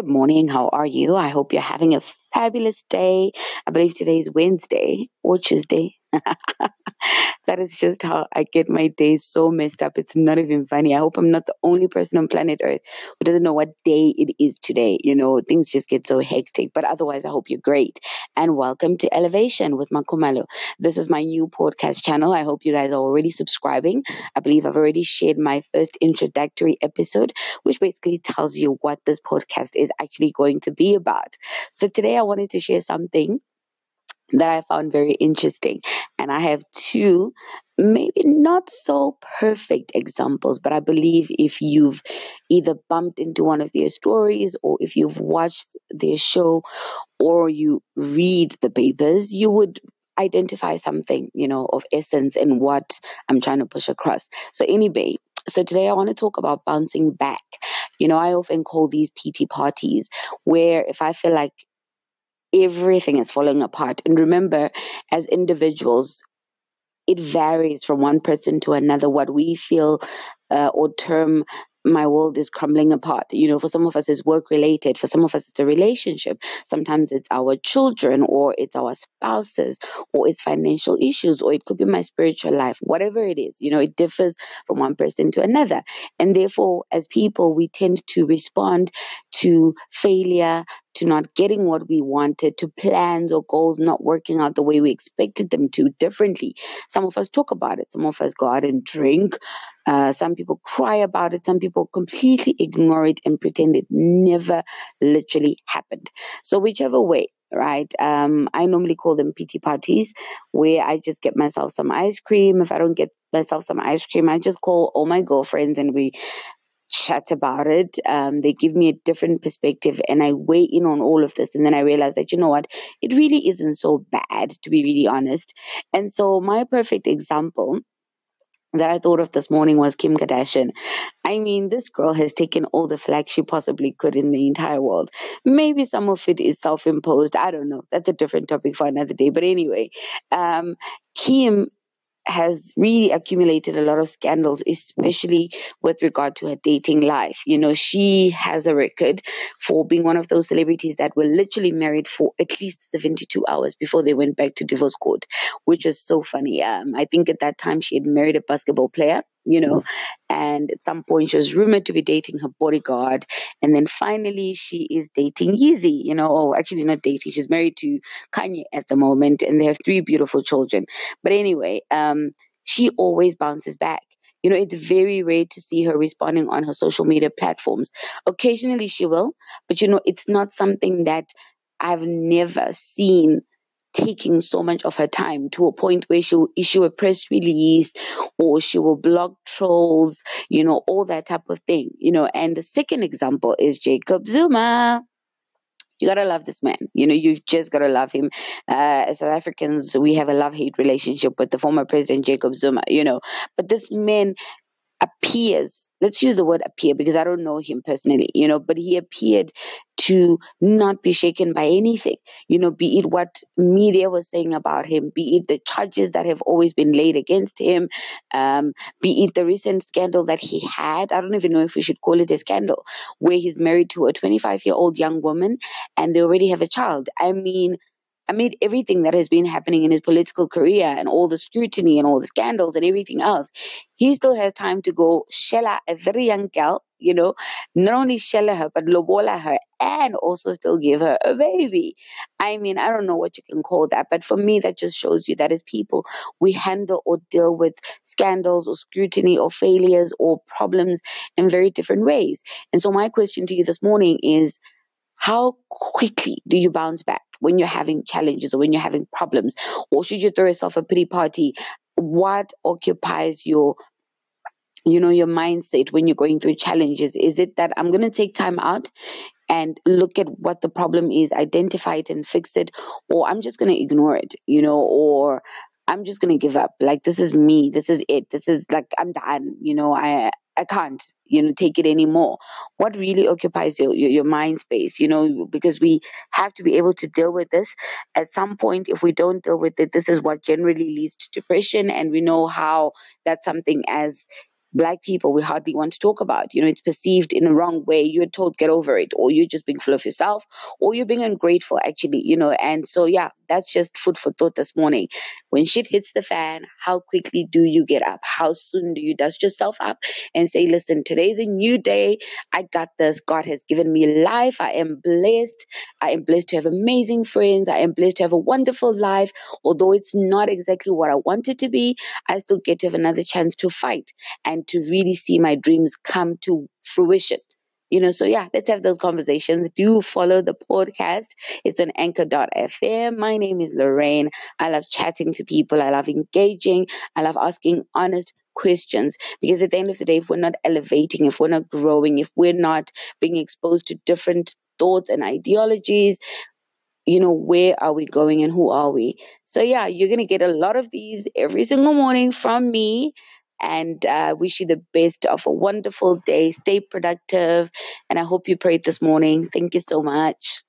Good morning. How are you? I hope you're having a fabulous day. I believe today is Wednesday or Tuesday. that is just how I get my days so messed up. It's not even funny. I hope I'm not the only person on planet Earth who doesn't know what day it is today. You know, things just get so hectic. But otherwise, I hope you're great. And welcome to Elevation with Makumalo. This is my new podcast channel. I hope you guys are already subscribing. I believe I've already shared my first introductory episode, which basically tells you what this podcast is actually going to be about. So today I wanted to share something that I found very interesting. And I have two, maybe not so perfect examples, but I believe if you've either bumped into one of their stories or if you've watched their show or you read the papers, you would identify something, you know, of essence in what I'm trying to push across. So, anyway, so today I want to talk about bouncing back. You know, I often call these pity parties where if I feel like everything is falling apart. And remember, as individuals, it varies from one person to another what we feel uh, or term my world is crumbling apart. You know, for some of us, it's work related. For some of us, it's a relationship. Sometimes it's our children, or it's our spouses, or it's financial issues, or it could be my spiritual life, whatever it is. You know, it differs from one person to another. And therefore, as people, we tend to respond to failure, to not getting what we wanted, to plans or goals not working out the way we expected them to differently. Some of us talk about it. Some of us go out and drink. Uh, some people cry about it. Some people completely ignore it and pretend it never literally happened. So, whichever way, right? Um, I normally call them pity parties where I just get myself some ice cream. If I don't get myself some ice cream, I just call all my girlfriends and we chat about it. Um, they give me a different perspective and I weigh in on all of this. And then I realize that, you know what, it really isn't so bad, to be really honest. And so, my perfect example that I thought of this morning was Kim Kardashian. I mean, this girl has taken all the flack she possibly could in the entire world. Maybe some of it is self imposed. I don't know. That's a different topic for another day. But anyway, um, Kim has really accumulated a lot of scandals, especially with regard to her dating life. You know, she has a record for being one of those celebrities that were literally married for at least 72 hours before they went back to divorce court, which was so funny. Um, I think at that time she had married a basketball player you know. And at some point, she was rumored to be dating her bodyguard. And then finally, she is dating Yeezy, you know, or actually not dating. She's married to Kanye at the moment, and they have three beautiful children. But anyway, um, she always bounces back. You know, it's very rare to see her responding on her social media platforms. Occasionally she will, but you know, it's not something that I've never seen taking so much of her time to a point where she'll issue a press release or she will block trolls, you know, all that type of thing, you know. And the second example is Jacob Zuma. You gotta love this man. You know, you've just gotta love him. Uh, as South Africans, we have a love hate relationship with the former president Jacob Zuma, you know. But this man appears let's use the word appear because I don't know him personally, you know, but he appeared to not be shaken by anything, you know, be it what media was saying about him, be it the charges that have always been laid against him, um, be it the recent scandal that he had. I don't even know if we should call it a scandal, where he's married to a 25 year old young woman and they already have a child. I mean, amid everything that has been happening in his political career and all the scrutiny and all the scandals and everything else, he still has time to go shella a very young girl, you know, not only shella her, but lobola her and also still give her a baby. I mean, I don't know what you can call that, but for me, that just shows you that as people, we handle or deal with scandals or scrutiny or failures or problems in very different ways. And so, my question to you this morning is how quickly do you bounce back? When you're having challenges or when you're having problems? Or should you throw yourself a pity party? What occupies your you know your mindset when you're going through challenges is it that i'm going to take time out and look at what the problem is identify it and fix it or i'm just going to ignore it you know or i'm just going to give up like this is me this is it this is like i'm done you know i I can't, you know, take it anymore. What really occupies your, your, your mind space, you know, because we have to be able to deal with this. At some point, if we don't deal with it, this is what generally leads to depression. And we know how that's something as black people we hardly want to talk about. You know, it's perceived in a wrong way. You're told get over it, or you're just being full of yourself, or you're being ungrateful, actually, you know. And so, yeah, that's just food for thought this morning. When shit hits the fan, how quickly do you get up? How soon do you dust yourself up and say, listen, today's a new day. I got this. God has given me life. I am blessed. I am blessed to have amazing friends. I am blessed to have a wonderful life. Although it's not exactly what I want it to be, I still get to have another chance to fight and to really see my dreams come to fruition you know so yeah let's have those conversations. Do follow the podcast. It's on anchor.fm my name is lorraine. I love chatting to people. I love engaging. I love asking honest questions because at the end of the day if we're not elevating if we're not growing if we're not being exposed to different thoughts and ideologies you know, where are we going and who are we? So, yeah, you're going to get a lot of these every single morning from me. And uh, wish you the best of a wonderful day. Stay productive. And I hope you prayed this morning. Thank you so much.